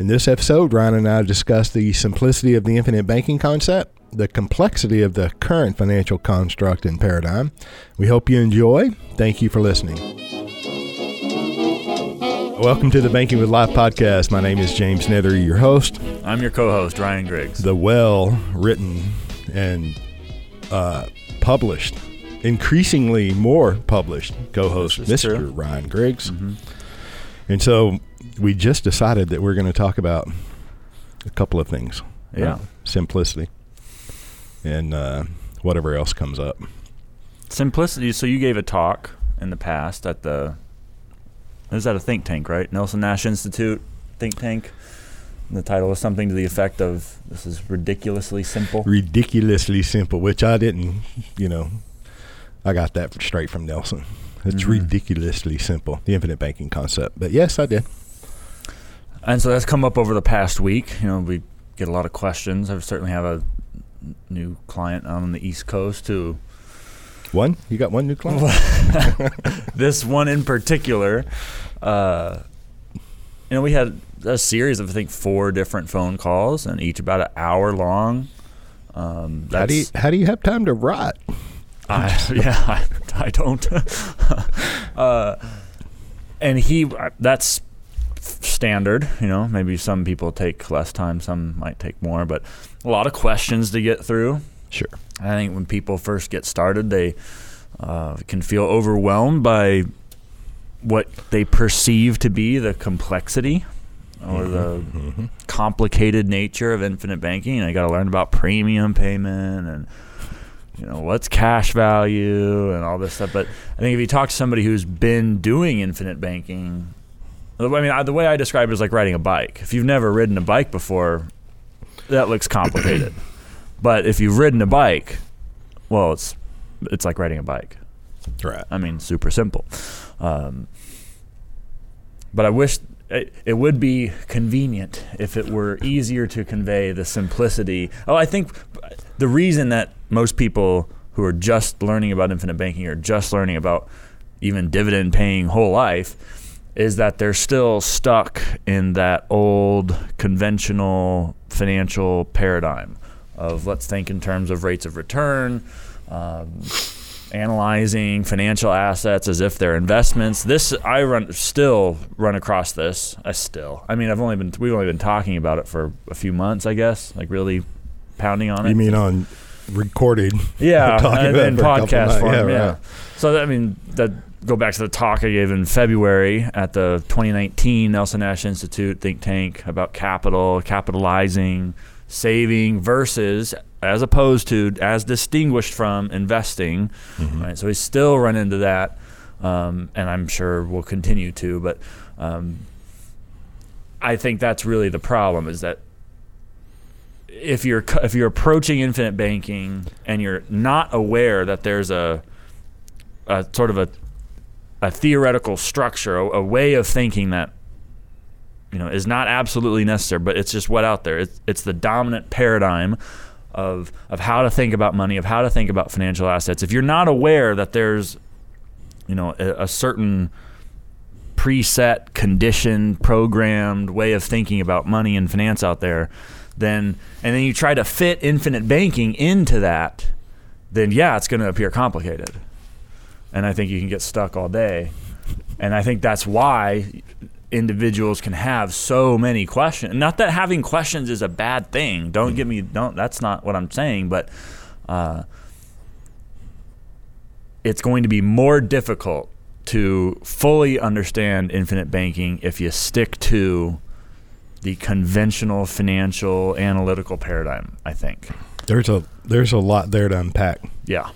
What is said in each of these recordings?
In this episode, Ryan and I discuss the simplicity of the infinite banking concept, the complexity of the current financial construct and paradigm. We hope you enjoy. Thank you for listening. Welcome to the Banking with Life podcast. My name is James Nethery, your host. I'm your co-host Ryan Griggs. The well written and uh, published, increasingly more published co-host, Mr. True. Ryan Griggs. Mm-hmm. And so we just decided that we're going to talk about a couple of things. Yeah. simplicity and uh, whatever else comes up. Simplicity. So you gave a talk in the past at the, is that a think tank, right? Nelson Nash Institute think tank. And the title was something to the effect of "This is ridiculously simple." Ridiculously simple, which I didn't, you know, I got that straight from Nelson. It's mm-hmm. ridiculously simple, the infinite banking concept. But yes, I did. And so that's come up over the past week. You know, we get a lot of questions. I certainly have a new client on the East Coast who. One? You got one new client? this one in particular. Uh, you know, we had a series of I think four different phone calls, and each about an hour long. Um, how do you how do you have time to rot? I, yeah, I, I don't. uh, and he that's standard. You know, maybe some people take less time, some might take more, but a lot of questions to get through. Sure. I think when people first get started, they uh, can feel overwhelmed by what they perceive to be the complexity or mm-hmm. the mm-hmm. complicated nature of infinite banking. I got to learn about premium payment and you know what's cash value and all this stuff. But I think if you talk to somebody who's been doing infinite banking I mean, the way I describe it is like riding a bike. If you've never ridden a bike before, that looks complicated. but if you've ridden a bike, well, it's it's like riding a bike. Right. I mean, super simple. Um, but I wish it, it, would be convenient if it were easier to convey the simplicity. Oh, I think the reason that most people who are just learning about infinite banking or just learning about even dividend paying whole life is that they're still stuck in that old conventional financial paradigm of let's think in terms of rates of return, um, analyzing financial assets as if they're investments. This I run still run across this. I still. I mean, I've only been we've only been talking about it for a few months, I guess. Like really pounding on it. You mean on recorded? Yeah, in, in podcast form. Yeah, yeah. Right. So I mean that go back to the talk I gave in February at the 2019 Nelson Nash Institute think tank about capital, capitalizing, saving versus as opposed to as distinguished from investing. Mm-hmm. Right, so we still run into that, um, and I'm sure we'll continue to. But um, I think that's really the problem: is that if you're if you're approaching infinite banking and you're not aware that there's a a sort of a a theoretical structure, a, a, way of thinking that you know is not absolutely necessary, but it's just what out there. It's, it's the dominant paradigm of of how to think about money, of how to think about financial assets. If you're not aware that there's you know a, a certain preset, conditioned, programmed way of thinking about money and finance out there, then and then you try to fit infinite banking into that, then yeah, it's going to appear complicated and I think you can get stuck all day. And I think that's why individuals can have so many questions. Not that having questions is a bad thing. Don't get me don't that's not what I'm saying, but uh, it's going to be more difficult to fully understand infinite banking if you stick to the conventional financial analytical paradigm, I think. There's a there's a lot there to unpack. Yeah.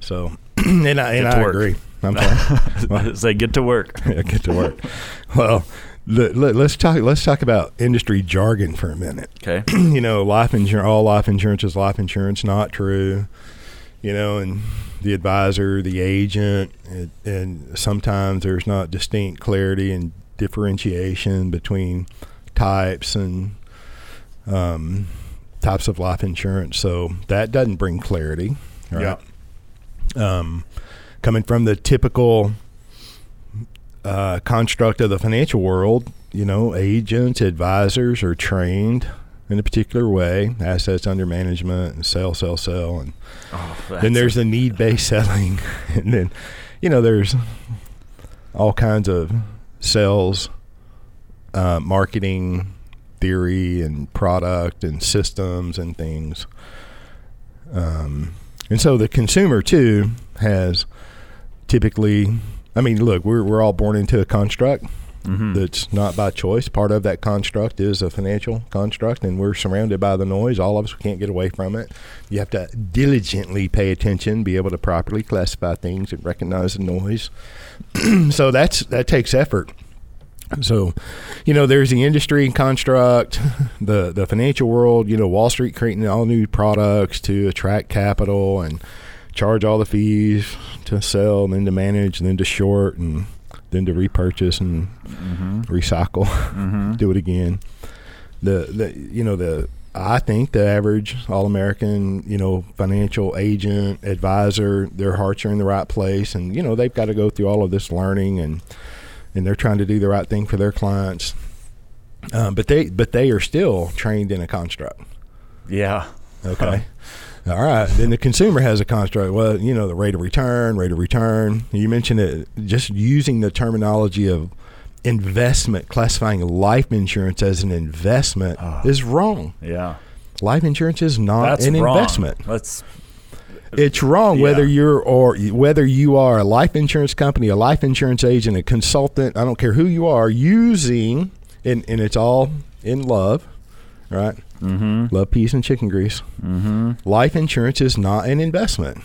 So and I, and I agree. I'm sorry. Say get to work. yeah, get to work. Well, let, us talk. Let's talk about industry jargon for a minute. Okay. you know, life insurance. All life insurance is life insurance. Not true. You know, and the advisor, the agent, and, and sometimes there's not distinct clarity and differentiation between types and um, types of life insurance. So that doesn't bring clarity. Right? Yeah um, coming from the typical uh, construct of the financial world, you know, agents, advisors are trained in a particular way, assets under management, and sell, sell, sell, and oh, then there's the need-based selling, and then you know there's all kinds of sales, uh, marketing theory, and product and systems and things. Um, and so the consumer too has typically. I mean, look, we're we're all born into a construct mm-hmm. that's not by choice. Part of that construct is a financial construct, and we're surrounded by the noise. All of us can't get away from it. You have to diligently pay attention, be able to properly classify things, and recognize the noise. so that's that takes effort. So, you know, there's the industry construct, the the financial world. You know, Wall Street creating all new products to attract capital and charge all the fees to sell, and then to manage, and then to short, and then to repurchase and mm-hmm. recycle, mm-hmm. do it again. The the you know the I think the average all American you know financial agent advisor their hearts are in the right place and you know they've got to go through all of this learning and and they're trying to do the right thing for their clients. Um, but they but they are still trained in a construct. Yeah. Okay. All right. Then the consumer has a construct. Well, you know, the rate of return, rate of return. You mentioned it, just using the terminology of investment, classifying life insurance as an investment oh. is wrong. Yeah. Life insurance is not That's an wrong. investment. That's it's wrong yeah. whether you're or whether you are a life insurance company, a life insurance agent, a consultant, I don't care who you are, using and, and it's all in love, right? Mm-hmm. Love, peace, and chicken grease. Mm-hmm. Life insurance is not an investment.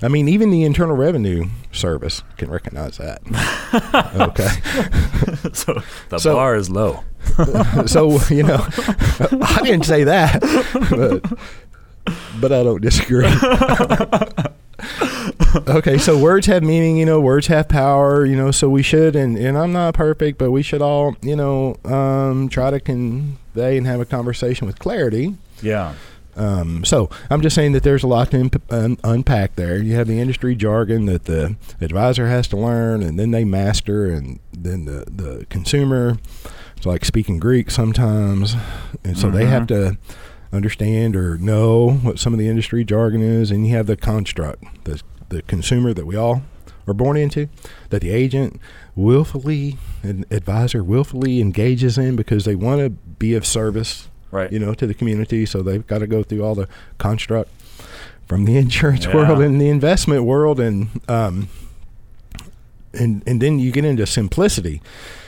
I mean, even the Internal Revenue Service can recognize that. okay. so the so, bar is low. so, you know, I didn't say that, but, but I don't disagree. okay, so words have meaning, you know, words have power, you know, so we should, and, and I'm not perfect, but we should all, you know, um, try to convey and have a conversation with clarity. Yeah. Um, so I'm just saying that there's a lot to imp- un- unpack there. You have the industry jargon that the advisor has to learn, and then they master, and then the the consumer. It's like speaking Greek sometimes, and so mm-hmm. they have mm-hmm. to understand or know what some of the industry jargon is, and you have the construct, the the consumer that we all are born into, that the agent willfully an advisor willfully engages in because they want to be of service, right? You know, to the community, so they've got to go through all the construct from the insurance yeah. world and the investment world, and um, and and then you get into simplicity.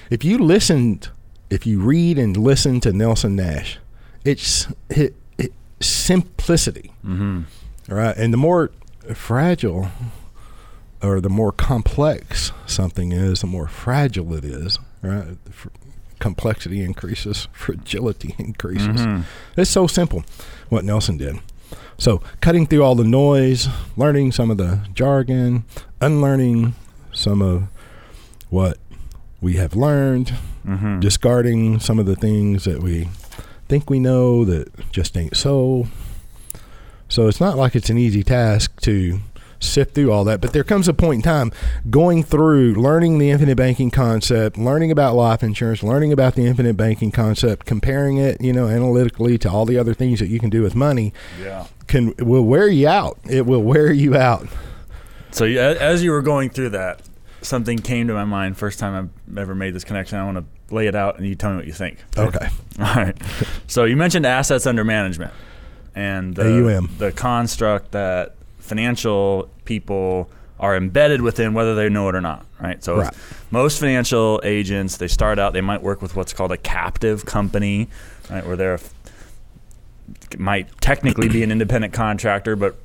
If you listened, if you read and listen to Nelson Nash, it's it, it, simplicity, mm-hmm. right? And the more fragile or the more complex something is, the more fragile it is, right? complexity increases, fragility increases. Mm-hmm. It's so simple what Nelson did. So, cutting through all the noise, learning some of the jargon, unlearning some of what we have learned, mm-hmm. discarding some of the things that we think we know that just ain't so. So it's not like it's an easy task to sift through all that. But there comes a point in time going through learning the infinite banking concept, learning about life insurance, learning about the infinite banking concept, comparing it, you know, analytically to all the other things that you can do with money. Yeah. Can will wear you out. It will wear you out. So as you were going through that, something came to my mind. First time I've ever made this connection. I want to lay it out and you tell me what you think. Okay. All right. So you mentioned assets under management and the, AUM. the construct that financial people are embedded within whether they know it or not, right? So right. most financial agents, they start out, they might work with what's called a captive company, right, where they're might technically be an independent contractor, but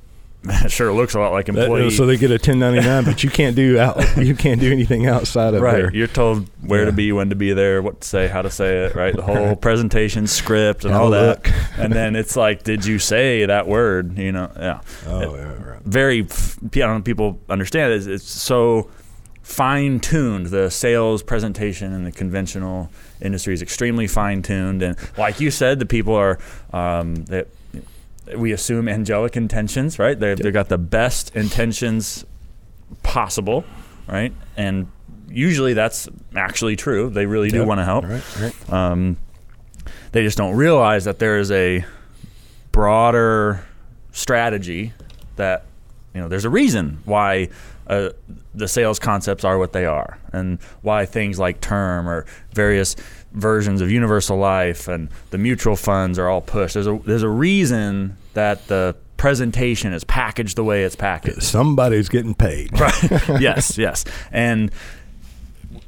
sure looks a lot like employee. That, so they get a 1099, but you can't do out you can't do anything outside of right. There. You're told where yeah. to be, when to be there, what to say, how to say it, right? The whole presentation script and all that. and then it's like, did you say that word? You know, yeah. Oh, it, yeah, right. Very. I don't know. People understand it. It's so fine tuned. The sales presentation in the conventional industry is extremely fine tuned, and like you said, the people are um, that we assume angelic intentions, right? They yep. they got the best intentions possible, right? And usually that's actually true. They really do want to help. Right, right. Um, they just don't realize that there is a broader strategy that you know there's a reason why uh, the sales concepts are what they are and why things like term or various versions of universal life and the mutual funds are all pushed. There's a there's a reason that the presentation is packaged the way it's packaged. Somebody's getting paid. Right. Yes yes. And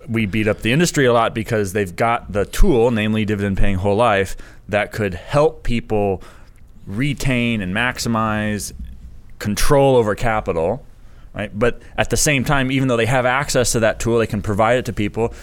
we beat up the industry a lot because they've got the tool, namely dividend paying whole life, that could help people retain and maximize control over capital. Right? But at the same time, even though they have access to that tool, they can provide it to people.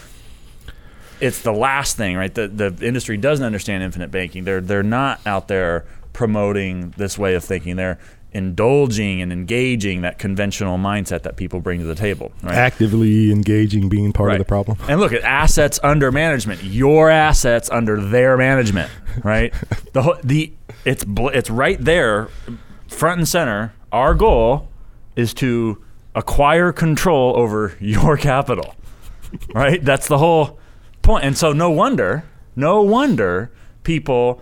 It's the last thing, right? The the industry doesn't understand infinite banking. They're they're not out there promoting this way of thinking. They're indulging and engaging that conventional mindset that people bring to the table. Right? Actively engaging, being part right. of the problem. And look at assets under management. Your assets under their management, right? the the it's it's right there, front and center. Our goal is to acquire control over your capital, right? That's the whole point. And so no wonder, no wonder people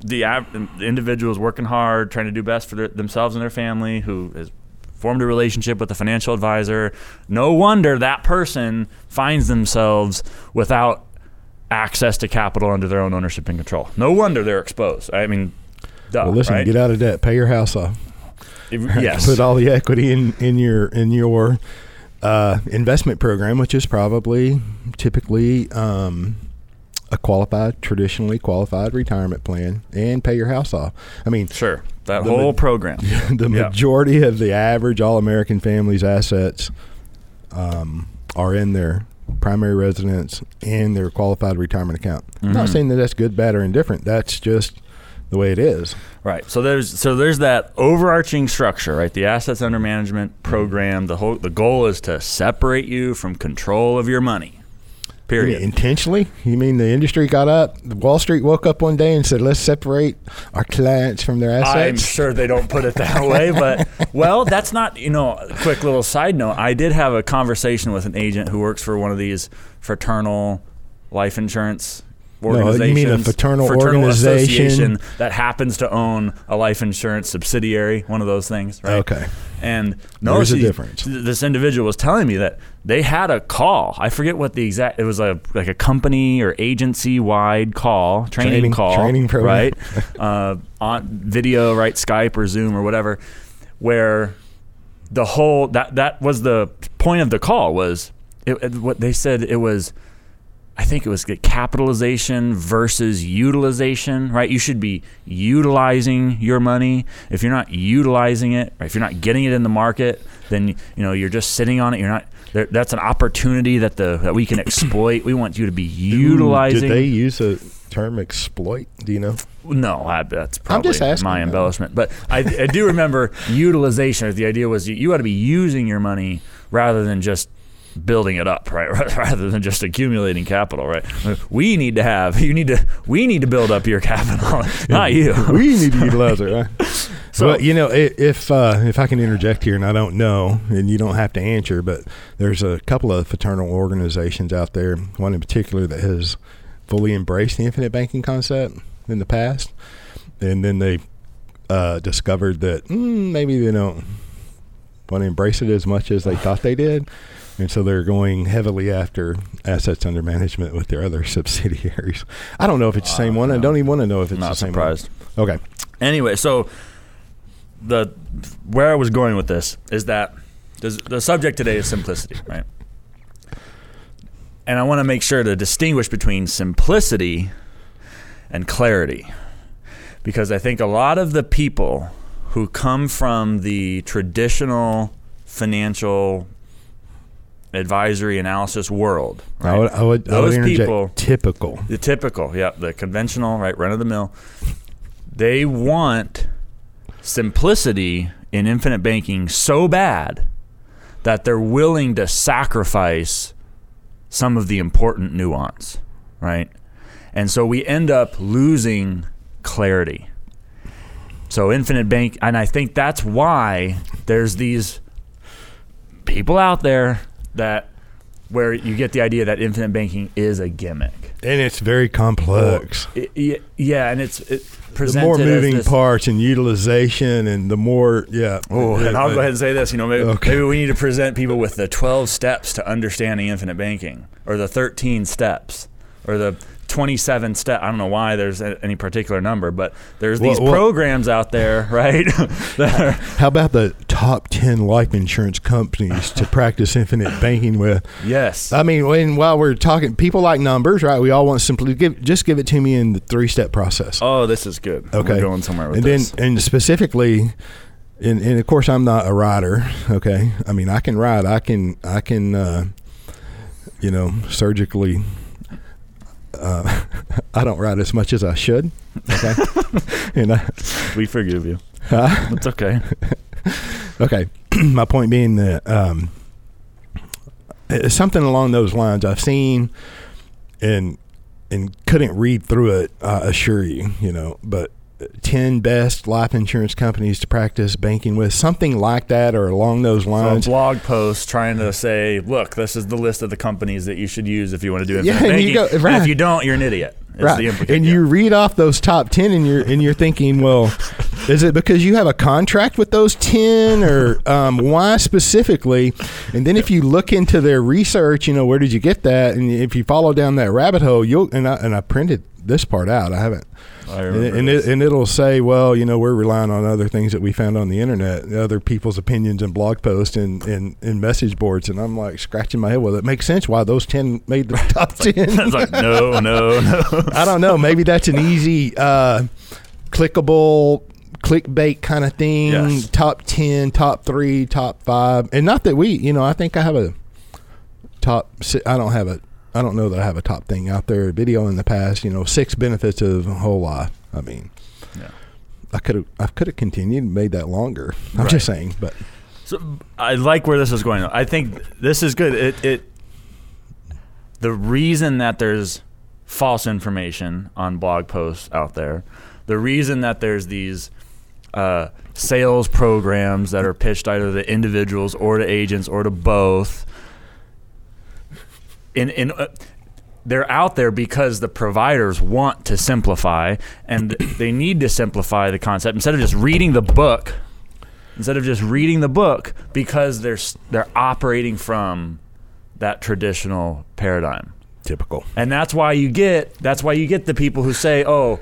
the, the individuals working hard, trying to do best for their, themselves and their family, who has formed a relationship with a financial advisor. No wonder that person finds themselves without access to capital under their own ownership and control. No wonder they're exposed. I mean, duh, well, listen, right? get out of debt, pay your house off. yes, put all the equity in in your in your uh, investment program, which is probably typically um, a qualified, traditionally qualified retirement plan and pay your house off. I mean, sure, that whole ma- program. the yeah. majority of the average all American family's assets um, are in their primary residence and their qualified retirement account. Mm-hmm. I'm not mm-hmm. saying that that's good, bad, or indifferent. That's just the way it is. Right. So there's so there's that overarching structure, right? The assets under management program. The whole the goal is to separate you from control of your money. Period. intentionally? You mean the industry got up, Wall Street woke up one day and said, "Let's separate our clients from their assets." I'm sure they don't put it that way, but well, that's not. You know, quick little side note. I did have a conversation with an agent who works for one of these fraternal life insurance organization. No, you mean a fraternal, fraternal organization that happens to own a life insurance subsidiary, one of those things, right? Okay. And no, there's a difference. This individual was telling me that they had a call. I forget what the exact. It was a like a company or agency wide call, training, training, call, training program, right? uh, on video, right? Skype or Zoom or whatever, where the whole that that was the point of the call was it, it, what they said it was I think it was capitalization versus utilization, right? You should be utilizing your money. If you're not utilizing it, if you're not getting it in the market, then you know you're just sitting on it. You're not. That's an opportunity that the that we can exploit. We want you to be utilizing. Did they use a term exploit? Do you know? No, I, that's probably I'm just my embellishment. But I, I do remember utilization. The idea was you, you ought to be using your money rather than just building it up, right? Rather than just accumulating capital, right? We need to have you need to we need to build up your capital, not you. we need to utilize it, right? So well, you know, if uh, if I can interject here, and I don't know, and you don't have to answer, but there's a couple of fraternal organizations out there. One in particular that has fully embraced the infinite banking concept in the past, and then they uh, discovered that mm, maybe they don't want to embrace it as much as they thought they did and so they're going heavily after assets under management with their other subsidiaries. I don't know if it's the same uh, one. I don't even want to know if it's not the same surprised. one. Okay. Anyway, so the where I was going with this is that the subject today is simplicity, right? And I want to make sure to distinguish between simplicity and clarity. Because I think a lot of the people who come from the traditional financial advisory analysis world. Right? I would, I would, Those I would people, typical. The typical, yeah, the conventional, right, run of the mill. They want simplicity in infinite banking so bad that they're willing to sacrifice some of the important nuance, right? And so we end up losing clarity. So infinite bank, and I think that's why there's these people out there that where you get the idea that infinite banking is a gimmick, and it's very complex. It, yeah, and it's it the more moving parts and utilization, and the more yeah. Oh, and I'll go ahead and say this. You know, maybe, okay. maybe we need to present people with the twelve steps to understanding infinite banking, or the thirteen steps, or the 27 step. I don't know why there's any particular number, but there's these well, well, programs out there, right? how about the top 10 life insurance companies to practice infinite banking with? Yes. I mean, when while we're talking, people like numbers, right? We all want simply give just give it to me in the three step process. Oh, this is good. Okay, we're going somewhere with and this. then and specifically. And, and of course, I'm not a rider. Okay, I mean, I can ride. I can, I can, uh, you know, surgically uh, I don't write as much as I should. Okay, and I, we forgive you. Huh? It's okay. okay, my point being that um, something along those lines I've seen and and couldn't read through it. I assure you, you know, but 10 best life insurance companies to practice banking with, something like that or along those lines. So blog post trying to say, look, this is the list of the companies that you should use if you want to do infinite yeah, banking. Go, right. And if you don't, you're an idiot. Right. and you read off those top 10 and you're, and you're thinking, well, is it because you have a contract with those 10 or um, why specifically? And then if you look into their research, you know, where did you get that? And if you follow down that rabbit hole, you'll, and I, and I printed this part out. I haven't and, and, it, and it'll say, well, you know, we're relying on other things that we found on the internet, other people's opinions and blog posts and, and, and message boards. And I'm like scratching my head. Well, it makes sense why those 10 made the top 10. it's like, no, no, no. I don't know. Maybe that's an easy, uh, clickable clickbait kind of thing. Yes. Top 10, top three, top five. And not that we, you know, I think I have a top, I don't have a I don't know that I have a top thing out there. Video in the past, you know, six benefits of a whole life. I mean, yeah. I could have I could have continued and made that longer. I'm right. just saying, but so I like where this is going. I think this is good. It it the reason that there's false information on blog posts out there, the reason that there's these uh, sales programs that are pitched either to individuals or to agents or to both in in uh, they're out there because the providers want to simplify and they need to simplify the concept instead of just reading the book instead of just reading the book because they're they're operating from that traditional paradigm. Typical. And that's why you get that's why you get the people who say oh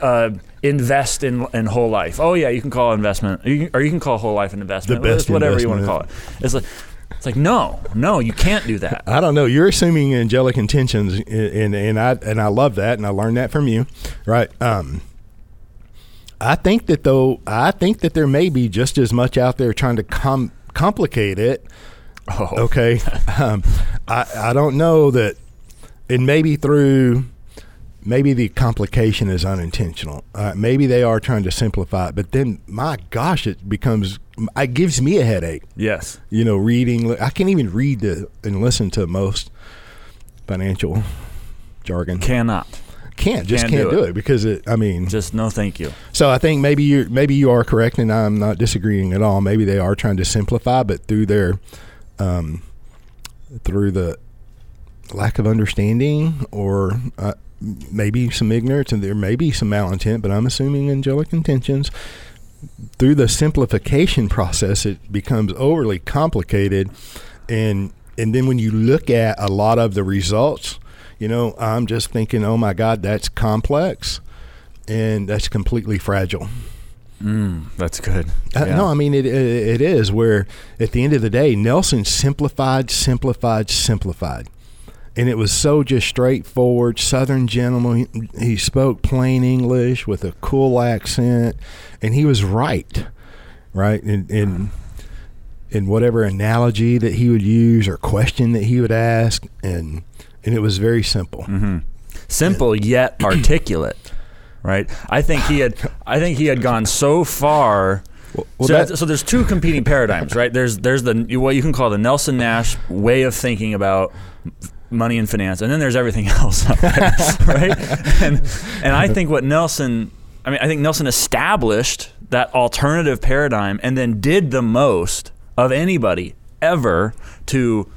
uh, invest in in whole life. Oh yeah you can call investment or you can call whole life an investment. The best whatever investment. you want to call it. It's like it's like no, no, you can't do that. I don't know. You're assuming angelic intentions, and and I and I love that, and I learned that from you, right? Um, I think that though, I think that there may be just as much out there trying to com- complicate it. Oh. Okay, um, I I don't know that, and maybe through maybe the complication is unintentional. Uh, maybe they are trying to simplify it, but then my gosh, it becomes it gives me a headache. Yes, you know, reading. I can't even read the, and listen to most financial jargon. Cannot. Can't just can't, can't do, do it. it. because it. I mean, just no, thank you. So I think maybe you maybe you are correct, and I'm not disagreeing at all. Maybe they are trying to simplify, but through their, um, through the lack of understanding or uh, maybe some ignorance and there may be some malintent, but I'm assuming angelic intentions. Through the simplification process, it becomes overly complicated, and and then when you look at a lot of the results, you know, I'm just thinking, oh my God, that's complex, and that's completely fragile. Mm, that's good. Uh, yeah. No, I mean it, it. It is where at the end of the day, Nelson simplified, simplified, simplified and it was so just straightforward southern gentleman he spoke plain english with a cool accent and he was right right in in in whatever analogy that he would use or question that he would ask and and it was very simple mm-hmm. simple and, yet articulate right i think he had i think he had gone so far well, well, so, that, so there's two competing paradigms, right? There's there's the what you can call the Nelson Nash way of thinking about money and finance, and then there's everything else, right? And and I think what Nelson, I mean, I think Nelson established that alternative paradigm, and then did the most of anybody ever to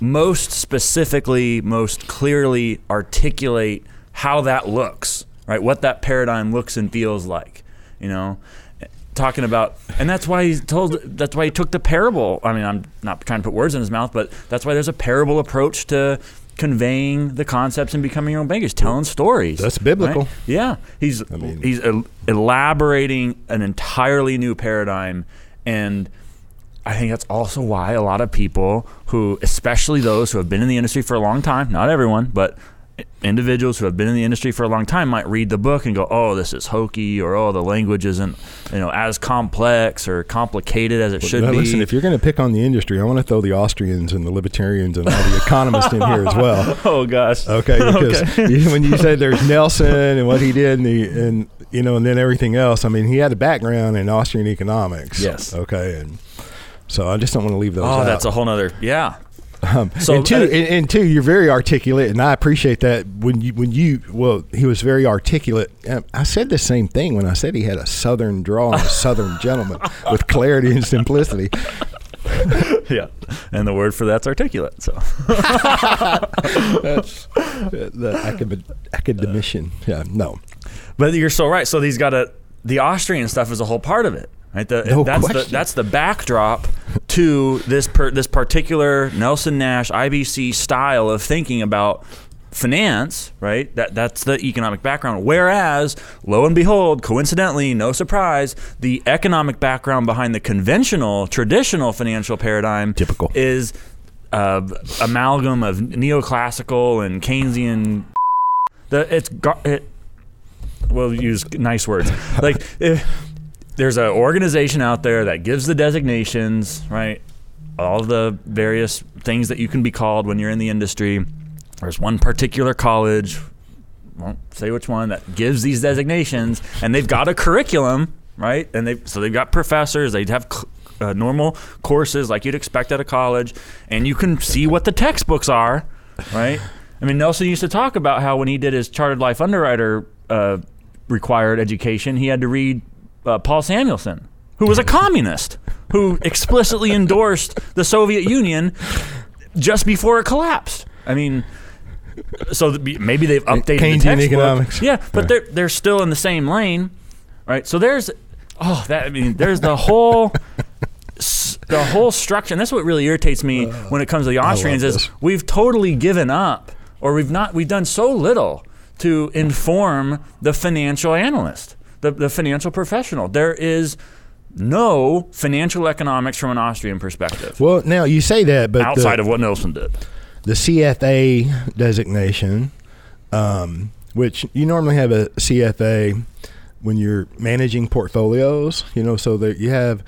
most specifically, most clearly articulate how that looks, right? What that paradigm looks and feels like, you know? Talking about, and that's why he told, that's why he took the parable. I mean, I'm not trying to put words in his mouth, but that's why there's a parable approach to conveying the concepts and becoming your own banker. He's telling stories. That's biblical. Right? Yeah, he's I mean, he's elaborating an entirely new paradigm, and I think that's also why a lot of people who, especially those who have been in the industry for a long time, not everyone, but individuals who have been in the industry for a long time might read the book and go, "Oh, this is hokey," or "Oh, the language isn't you know as complex or complicated as it should now, be." Listen, if you're going to pick on the industry, I want to throw the Austrians and the libertarians and all the economists in here as well. Oh gosh. Okay, because okay. when you said there's Nelson and what he did, and the and you know, and then everything else. I mean, he had a background in Austrian economics. Yes. Okay, and so I just don't want to leave those. Oh, out. that's a whole nother. Yeah. Um, so and two, uh, and, and, two, you're very articulate, and I appreciate that. When you, when you, well, he was very articulate. I said the same thing when I said he had a southern draw and a southern gentleman with clarity and simplicity. yeah, and the word for that's articulate. So that's the acad- academician. Yeah, no, but you're so right. So he's got a the Austrian stuff is a whole part of it. Right, the, no that's question. the that's the backdrop to this per, this particular Nelson Nash IBC style of thinking about finance, right? That that's the economic background. Whereas, lo and behold, coincidentally, no surprise, the economic background behind the conventional, traditional financial paradigm typical is uh, amalgam of neoclassical and Keynesian. The it's it. We'll use nice words like. If, there's an organization out there that gives the designations, right? All the various things that you can be called when you're in the industry. There's one particular college, won't say which one, that gives these designations, and they've got a curriculum, right? And they so they've got professors. They have uh, normal courses like you'd expect at a college, and you can see what the textbooks are, right? I mean, Nelson used to talk about how when he did his chartered life underwriter uh, required education, he had to read uh, Paul Samuelson, who was a communist, who explicitly endorsed the Soviet Union just before it collapsed. I mean, so maybe they've updated Keynesian the textbook. economics. Yeah, but they're they're still in the same lane, right? So there's oh that I mean there's the whole the whole structure. And that's what really irritates me when it comes to the Austrians is we've totally given up or we've not we've done so little to inform the financial analyst the, the financial professional. There is no financial economics from an Austrian perspective. Well, now you say that, but outside the, of what Nelson did, the CFA designation, um, which you normally have a CFA when you're managing portfolios, you know, so that you have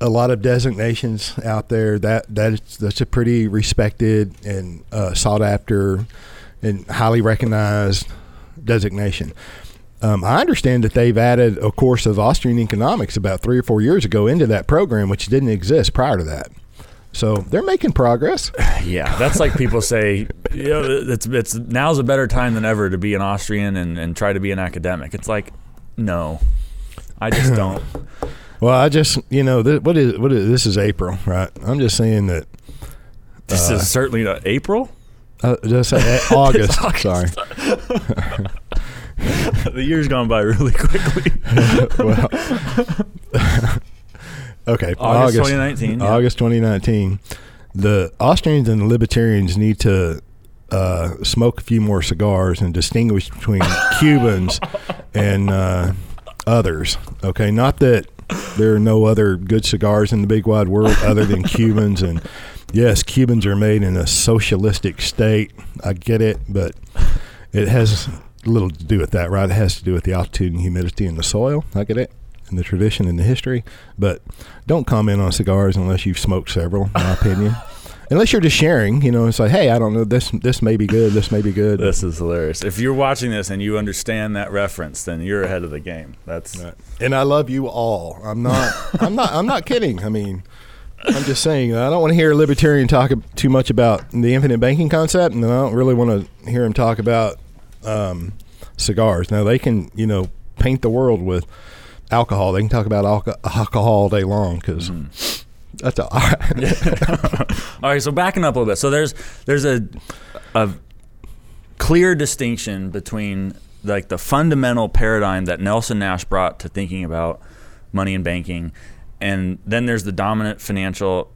a lot of designations out there. That that is, that's a pretty respected and uh, sought after and highly recognized designation. Um, I understand that they've added a course of Austrian economics about three or four years ago into that program, which didn't exist prior to that. So they're making progress. Yeah, that's like people say, you know, it's it's now's a better time than ever to be an Austrian and, and try to be an academic. It's like, no, I just don't. well, I just you know th- what is what is this is April, right? I'm just saying that this uh, is certainly not April. Uh, just say August. August. Sorry. the year's gone by really quickly. well, okay, August, August 2019. Yeah. August 2019. The Austrians and the Libertarians need to uh, smoke a few more cigars and distinguish between Cubans and uh, others. Okay, not that there are no other good cigars in the big wide world other than Cubans and yes, Cubans are made in a socialistic state. I get it, but it has little to do with that, right? It has to do with the altitude and humidity in the soil. I get it, and the tradition and the history. But don't comment on cigars unless you've smoked several, in my opinion. Unless you're just sharing, you know, it's like, hey, I don't know, this this may be good, this may be good. This is hilarious. If you're watching this and you understand that reference, then you're ahead of the game. That's right. and I love you all. I'm not, I'm not, I'm not kidding. I mean, I'm just saying, I don't want to hear a libertarian talk too much about the infinite banking concept, and I don't really want to hear him talk about um, cigars. Now they can, you know, paint the world with alcohol. They can talk about alcohol all day long because mm-hmm. That's all. all right. So backing up a little bit. So there's there's a a clear distinction between like the fundamental paradigm that Nelson Nash brought to thinking about money and banking, and then there's the dominant financial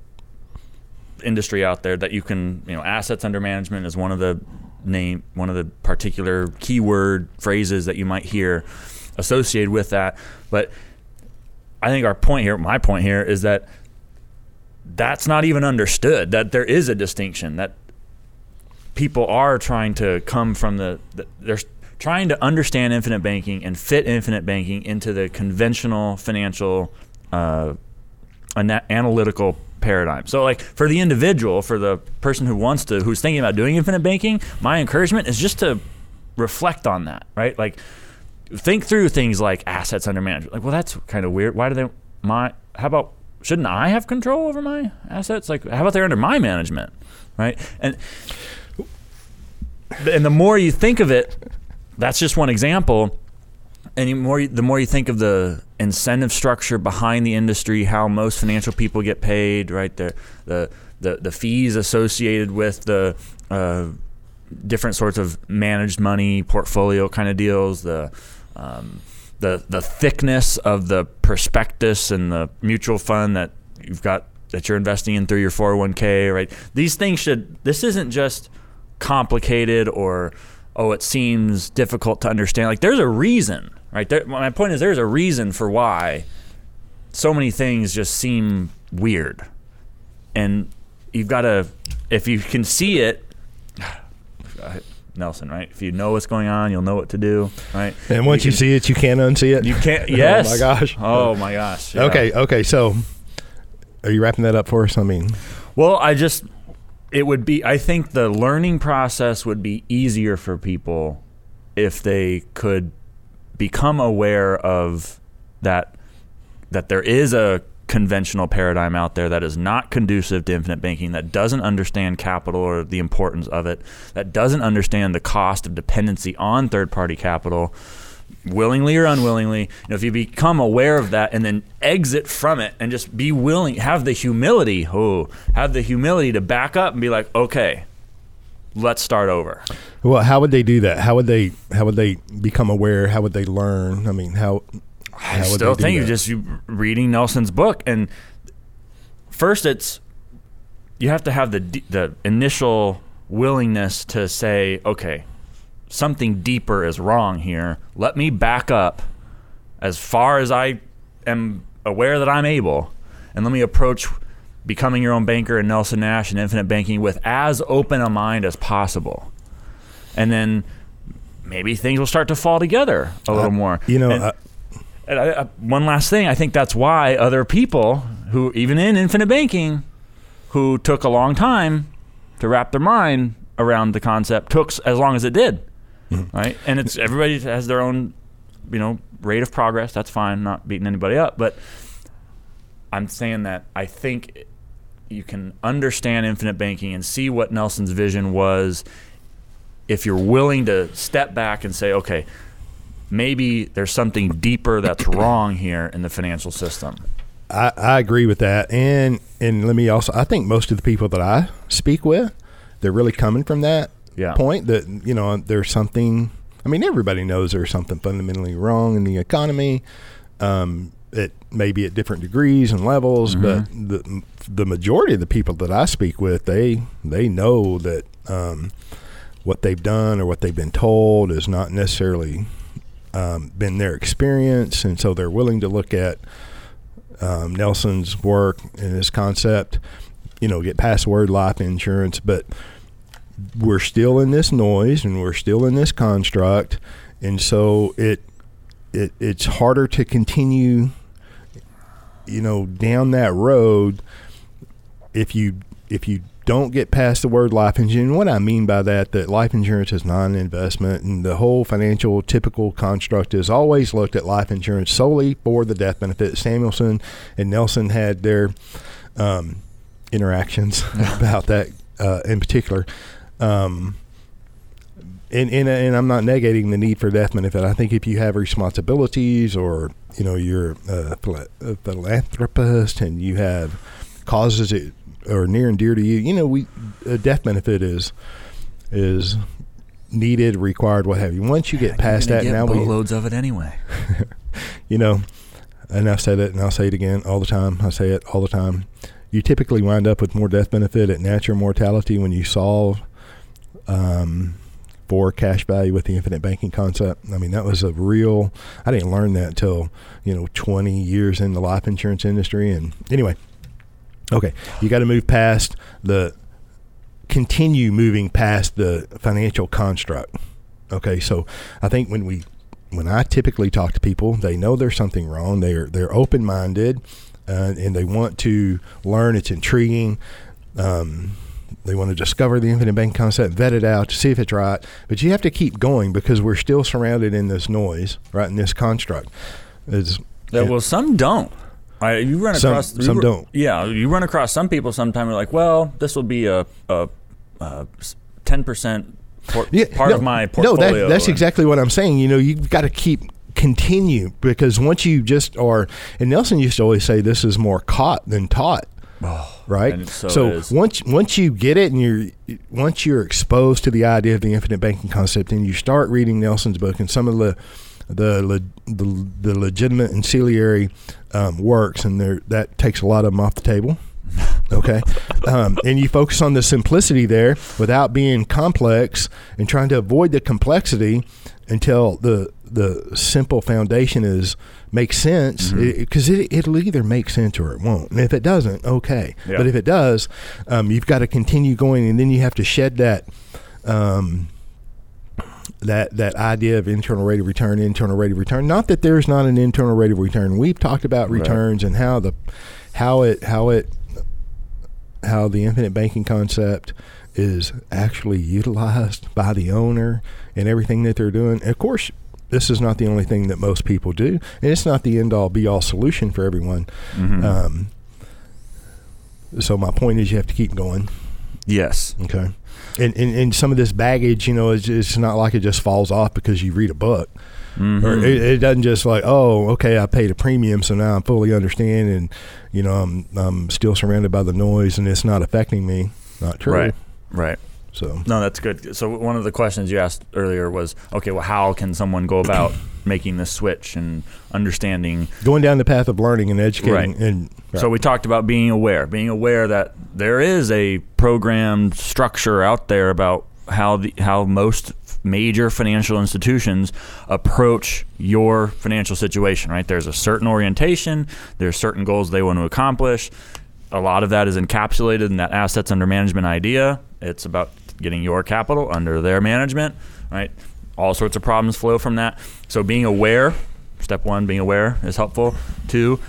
industry out there that you can you know assets under management is one of the name one of the particular keyword phrases that you might hear associated with that. But i think our point here my point here is that that's not even understood that there is a distinction that people are trying to come from the, the they're trying to understand infinite banking and fit infinite banking into the conventional financial uh, ana- analytical paradigm. So, like for the individual, for the person who wants to, who's thinking about doing infinite banking, my encouragement is just to reflect on that, right? Like think through things like assets under management. Like, well, that's kind of weird. Why do they? My how about shouldn't I have control over my assets? Like, how about they're under my management, right? And and the more you think of it, that's just one example. The more the more you think of the incentive structure behind the industry, how most financial people get paid, right? The the the, the fees associated with the uh, different sorts of managed money portfolio kind of deals, the um, the the thickness of the prospectus and the mutual fund that you've got that you're investing in through your 401k, right? These things should. This isn't just complicated or oh, it seems difficult to understand. Like there's a reason, right? There, my point is there's a reason for why so many things just seem weird, and you've got to if you can see it. Nelson, right? If you know what's going on, you'll know what to do, right? And once you, can, you see it, you can't unsee it. You can't. Yes. oh my gosh. Oh my gosh. Yeah. Okay. Okay. So, are you wrapping that up for us? I mean, well, I just it would be I think the learning process would be easier for people if they could become aware of that that there is a conventional paradigm out there that is not conducive to infinite banking, that doesn't understand capital or the importance of it, that doesn't understand the cost of dependency on third party capital, willingly or unwillingly, you know, if you become aware of that and then exit from it and just be willing, have the humility, oh, have the humility to back up and be like, okay, let's start over. Well, how would they do that? How would they how would they become aware? How would they learn? I mean, how, how I still think that? just reading Nelson's book and first it's you have to have the the initial willingness to say, okay, something deeper is wrong here. Let me back up as far as I am aware that I'm able, and let me approach becoming your own banker and Nelson Nash and infinite banking with as open a mind as possible. And then maybe things will start to fall together a little uh, more. You know, and, uh, and I, I, one last thing, I think that's why other people who, even in infinite banking, who took a long time to wrap their mind around the concept, took as long as it did mm-hmm. right? And it's everybody has their own, you know, rate of progress. That's fine. Not beating anybody up, but I'm saying that I think you can understand infinite banking and see what Nelson's vision was if you're willing to step back and say, okay, maybe there's something deeper that's wrong here in the financial system. I, I agree with that, and and let me also. I think most of the people that I speak with, they're really coming from that yeah. point that you know there's something. I mean, everybody knows there's something fundamentally wrong in the economy. Um, it may be at different degrees and levels, mm-hmm. but the the majority of the people that I speak with, they they know that um, what they've done or what they've been told is not necessarily um, been their experience, and so they're willing to look at um, Nelson's work and his concept. You know, get past word life insurance, but we're still in this noise and we're still in this construct, and so it it it's harder to continue, you know, down that road if you if you don't get past the word life insurance. And what I mean by that, that life insurance is not an investment, and the whole financial typical construct is always looked at life insurance solely for the death benefit. Samuelson and Nelson had their um, interactions about that uh, in particular. Um, and, and, and I'm not negating the need for death benefit. I think if you have responsibilities or, you know, you're a, philanthropist and you have causes it or near and dear to you. You know, we a death benefit is is needed, required, what have you. Once you get past that, get now we get loads of it anyway. you know, and I've said it, and I'll say it again all the time. I say it all the time. You typically wind up with more death benefit at natural mortality when you solve um, for cash value with the infinite banking concept. I mean, that was a real. I didn't learn that until you know 20 years in the life insurance industry. And anyway, okay, you got to move past the continue moving past the financial construct. Okay, so I think when we when I typically talk to people, they know there's something wrong. They're they're open minded, uh, and they want to learn. It's intriguing. Um, they want to discover the infinite bank concept, vet it out to see if it's right. But you have to keep going because we're still surrounded in this noise, right? In this construct. Is yeah, well, some don't. I, you run across some, some don't. Yeah, you run across some people. Sometimes are like, well, this will be a uh, ten percent por- yeah, part no, of my portfolio. No, that, that's exactly what I'm saying. You know, you've got to keep continue because once you just are, and Nelson used to always say, this is more caught than taught. Oh, right. so, so once once you get it and you're once you're exposed to the idea of the infinite banking concept and you start reading Nelson's book and some of the the the, the legitimate ancillary um, works and there that takes a lot of them off the table. Okay, um, and you focus on the simplicity there without being complex and trying to avoid the complexity until the the simple foundation is makes sense because mm-hmm. it, will it, either make sense or it won't. And if it doesn't, okay. Yeah. But if it does, um, you've got to continue going, and then you have to shed that. Um, that that idea of internal rate of return, internal rate of return. Not that there's not an internal rate of return. We've talked about returns right. and how the how it how it how the infinite banking concept is actually utilized by the owner and everything that they're doing. And of course, this is not the only thing that most people do, and it's not the end all be all solution for everyone. Mm-hmm. Um, so my point is, you have to keep going. Yes. Okay. And, and, and some of this baggage, you know, it's, it's not like it just falls off because you read a book. Mm-hmm. Or it, it, doesn't just like, oh, okay, I paid a premium, so now I'm fully understanding, and you know, I'm I'm still surrounded by the noise, and it's not affecting me. Not true. Right. Right. So no, that's good. So one of the questions you asked earlier was, okay, well, how can someone go about making this switch and understanding going down the path of learning and educating? Right. And right. so we talked about being aware, being aware that there is a programmed structure out there about how the how most major financial institutions approach your financial situation. Right? There's a certain orientation. There's certain goals they want to accomplish. A lot of that is encapsulated in that assets under management idea. It's about getting your capital under their management, right? All sorts of problems flow from that. So being aware, step one, being aware is helpful. Two,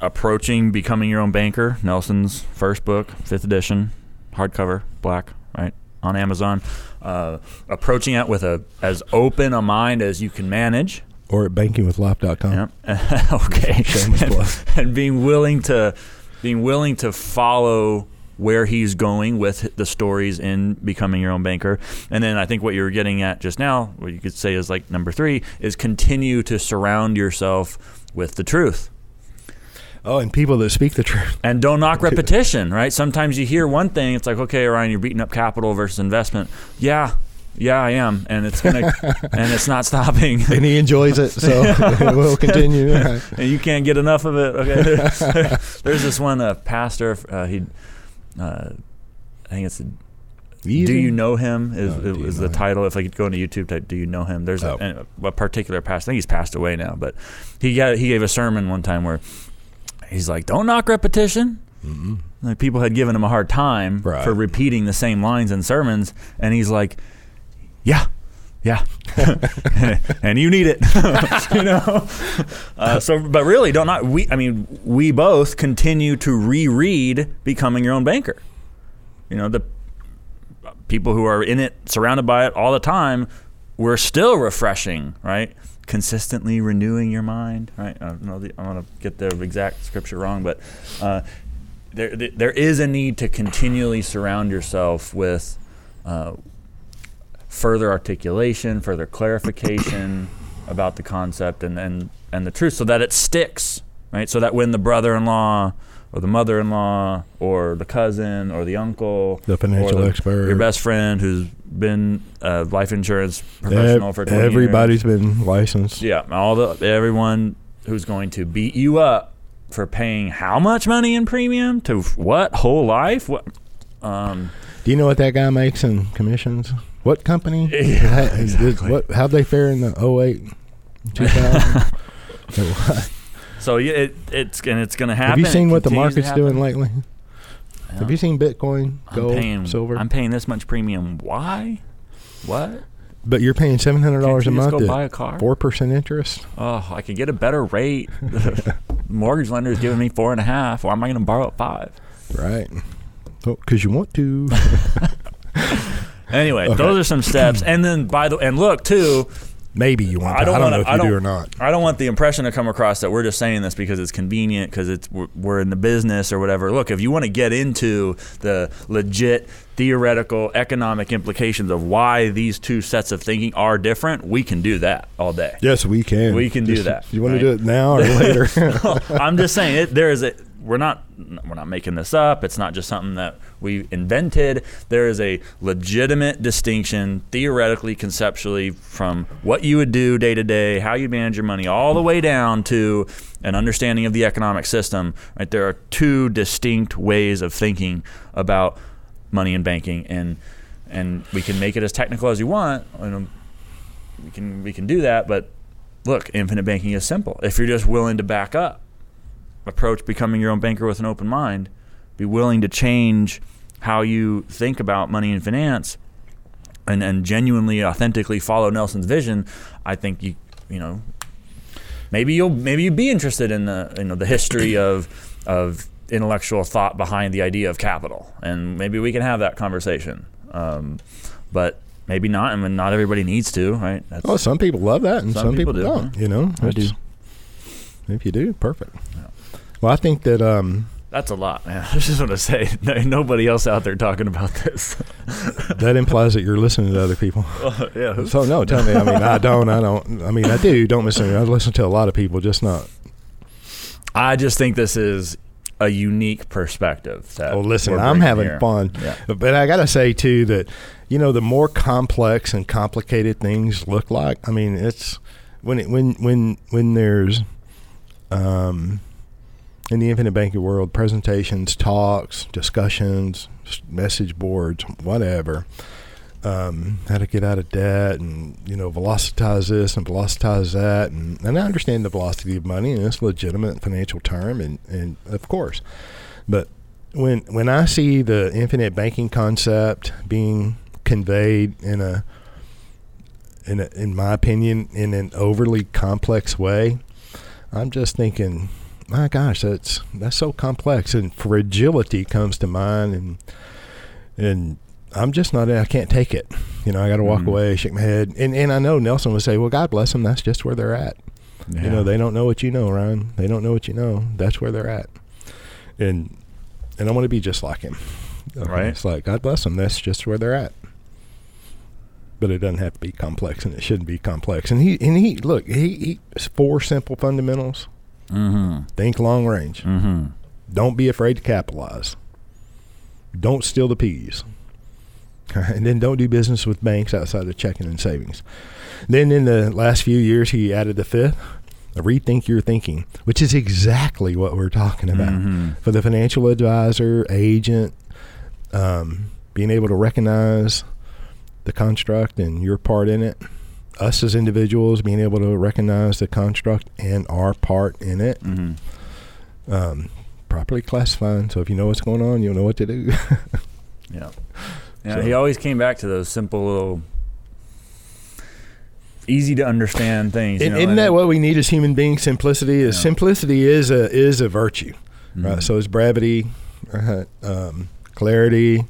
approaching becoming your own banker. Nelson's first book, fifth edition, hardcover, black, right, on Amazon. Uh, approaching it with a as open a mind as you can manage. Or at bankingwithlife.com. Yep. okay. and, and being willing to being willing to follow where he's going with the stories in becoming your own banker. And then I think what you were getting at just now, what you could say is like number three, is continue to surround yourself with the truth. Oh, and people that speak the truth. And don't knock repetition, right? Sometimes you hear one thing, it's like, okay, Ryan, you're beating up capital versus investment. Yeah, yeah, I am, and it's gonna, and it's not stopping. and he enjoys it, so we'll continue. and you can't get enough of it. Okay, there's this one uh, pastor. Uh, he uh, I think it's. Do you know him? Is, no, is the title? Him? If I could go into YouTube, type, do you know him? There's oh. a, a, particular pastor. I think he's passed away now, but he got he gave a sermon one time where he's like, "Don't knock repetition." Mm-hmm. Like people had given him a hard time right. for repeating the same lines in sermons, and he's like, "Yeah, yeah, and you need it, you know. Uh, so, but really, don't not we. I mean, we both continue to reread "Becoming Your Own Banker." You know, the people who are in it, surrounded by it all the time, we're still refreshing, right? Consistently renewing your mind, right? I don't know. The, I'm gonna get the exact scripture wrong, but uh, there, there is a need to continually surround yourself with. Uh, further articulation, further clarification about the concept and, and, and the truth so that it sticks, right? So that when the brother in law or the mother-in-law or the cousin or the uncle, the financial the, expert, your best friend who's been a life insurance professional for 20 everybody's years. been licensed. Yeah, all the everyone who's going to beat you up for paying how much money in premium to what whole life? What? Um, Do you know what that guy makes in commissions? What company? Yeah, exactly. What? How'd they fare in the 08, 2000? so it, it's and it's going to happen. Have you seen It what the market's doing lately? Yeah. Have you seen Bitcoin, gold, I'm paying, silver? I'm paying this much premium. Why? What? but you're paying seven hundred dollars a Can't you just month go buy a car? four percent interest. Oh, I could get a better rate. Mortgage lender is giving me four and a half. Why am I going to borrow at five? Right. Oh, because you want to. Anyway, Okay. those are some steps. And then by the and look too, Maybe you want to. I don't I don't wanna- know if I you don't- or not. I don't want the impression to come across that we're just saying this because it's convenient because it's we're, in the business or whatever. Look, if you want to get into the legit theoretical economic implications of why these two sets of thinking are different, we can do that all day. Yes, we can. We can do that, You want right? to do it now or later? I'm just saying it, there is a we're not we're not making this up. It's not just something that we invented. There is a legitimate distinction theoretically, conceptually from what you would do day to day, how you manage your money, all the way down to an understanding of the economic system. Right? There are two distinct ways of thinking about money and banking and and we can make it as technical as you want. Know, we can we can do that, but look, infinite banking is simple. If you're just willing to back up, approach becoming your own banker with an open mind, be willing to change how you think about money and finance, and, and genuinely, authentically follow Nelson's vision, I think you you know maybe you'll maybe you'd be interested in the you know the history of of intellectual thought behind the idea of capital, and maybe we can have that conversation. Um, but maybe not, I mean, not everybody needs to, right? That's, oh, some people love that, and Some some, people people, do, don't. You know, I do. If you do, perfect. Well, I think that um, That's a lot, man. I just want to say, no, nobody else out there talking about this. that implies that you're listening to other people. yeah, So no, tell me. I mean, I don't. I don't. I mean, I do. Don't listen. I listen to a lot of people, just not. I just think this is a unique perspective. That Oh, listen, I'm having here. fun. Yeah. But I got to say too that you know the more complex and complicated things look like. I mean, it's when it, when when when there's um in the infinite banking world presentations, talks, discussions, message boards, whatever. Um, how to get out of debt and you know velocitize this and velocitize that and, and I understand the velocity of money and it's a legitimate financial term and, and of course but when when I see the infinite banking concept being conveyed in a in a, in my opinion in an overly complex way, I'm just thinking, my gosh, that's that's so complex and fragility comes to mind and and I'm just not I can't take it. You know, I got to walk Mhm. away, shake my head. And and I know Nelson would say, "Well, God bless them, that's just where they're at." You know, they don't know what you know, Ryan. They don't know what you know. That's where they're at. And and I want to be just like him. Okay, Right. It's like God bless them. That's just where they're at. But it doesn't have to be complex, and it shouldn't be complex. And he and he look he, he four simple fundamentals. Mm-hmm. Think long range. Mm-hmm. Don't be afraid to capitalize. Don't steal the peas. And then don't do business with banks outside of checking and savings. Then in the last few years, he added the fifth, rethink your thinking, which is exactly what we're talking about. Mhm. For the financial advisor, agent, um, being able to recognize the construct and your part in it. Us as individuals being able to recognize the construct and our part in it Mhm. um, properly classifying. So if you know what's going on, you'll know what to do. Yeah. Yeah. So- He always came back to those simple little, easy to understand things. you know, isn't that it- what we need as human beings? Simplicity is Yeah. simplicity is a is a virtue, Mhm. right? So is brevity, right? um, clarity.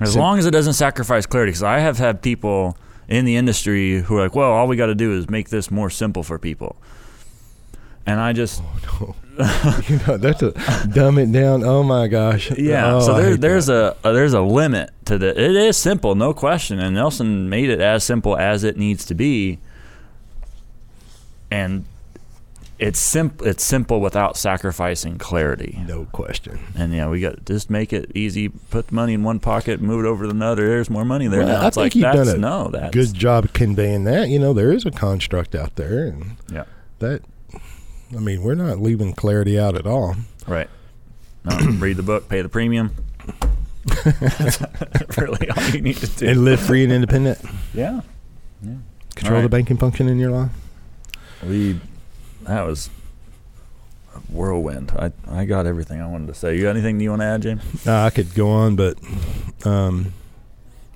As Sim- long as it doesn't sacrifice clarity, because I have had people in the industry who are like, "Well, all we got to do is make this more simple for people," and I just, Oh no, you know that's a dumb it down. Oh my gosh. yeah. Oh, so there, there's that. a, a there's a limit to the. It is simple, no question, and Nelson made it as simple as it needs to be, and it's simple. It's simple without sacrificing clarity. No question. And yeah, we got just make it easy. Put the money in one pocket, move it over to another. There's more money there. Well, now. I it's think like you've that's, done a no, that's, good job conveying that. You know, there is a construct out there, and yeah, that. I mean, we're not leaving clarity out at all. Right. No, read the book, pay the premium. That's really all you need to do. And live free and independent. Yeah. Yeah. Control right. the banking function in your life. We that was a whirlwind. I I got everything I wanted to say. You got anything you want to add, James? No, I could go on, but um,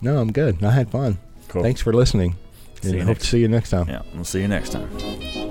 no, I'm good. I had fun. Cool. Thanks for listening. See and hope next. to see you next time. Yeah, we'll see you next time.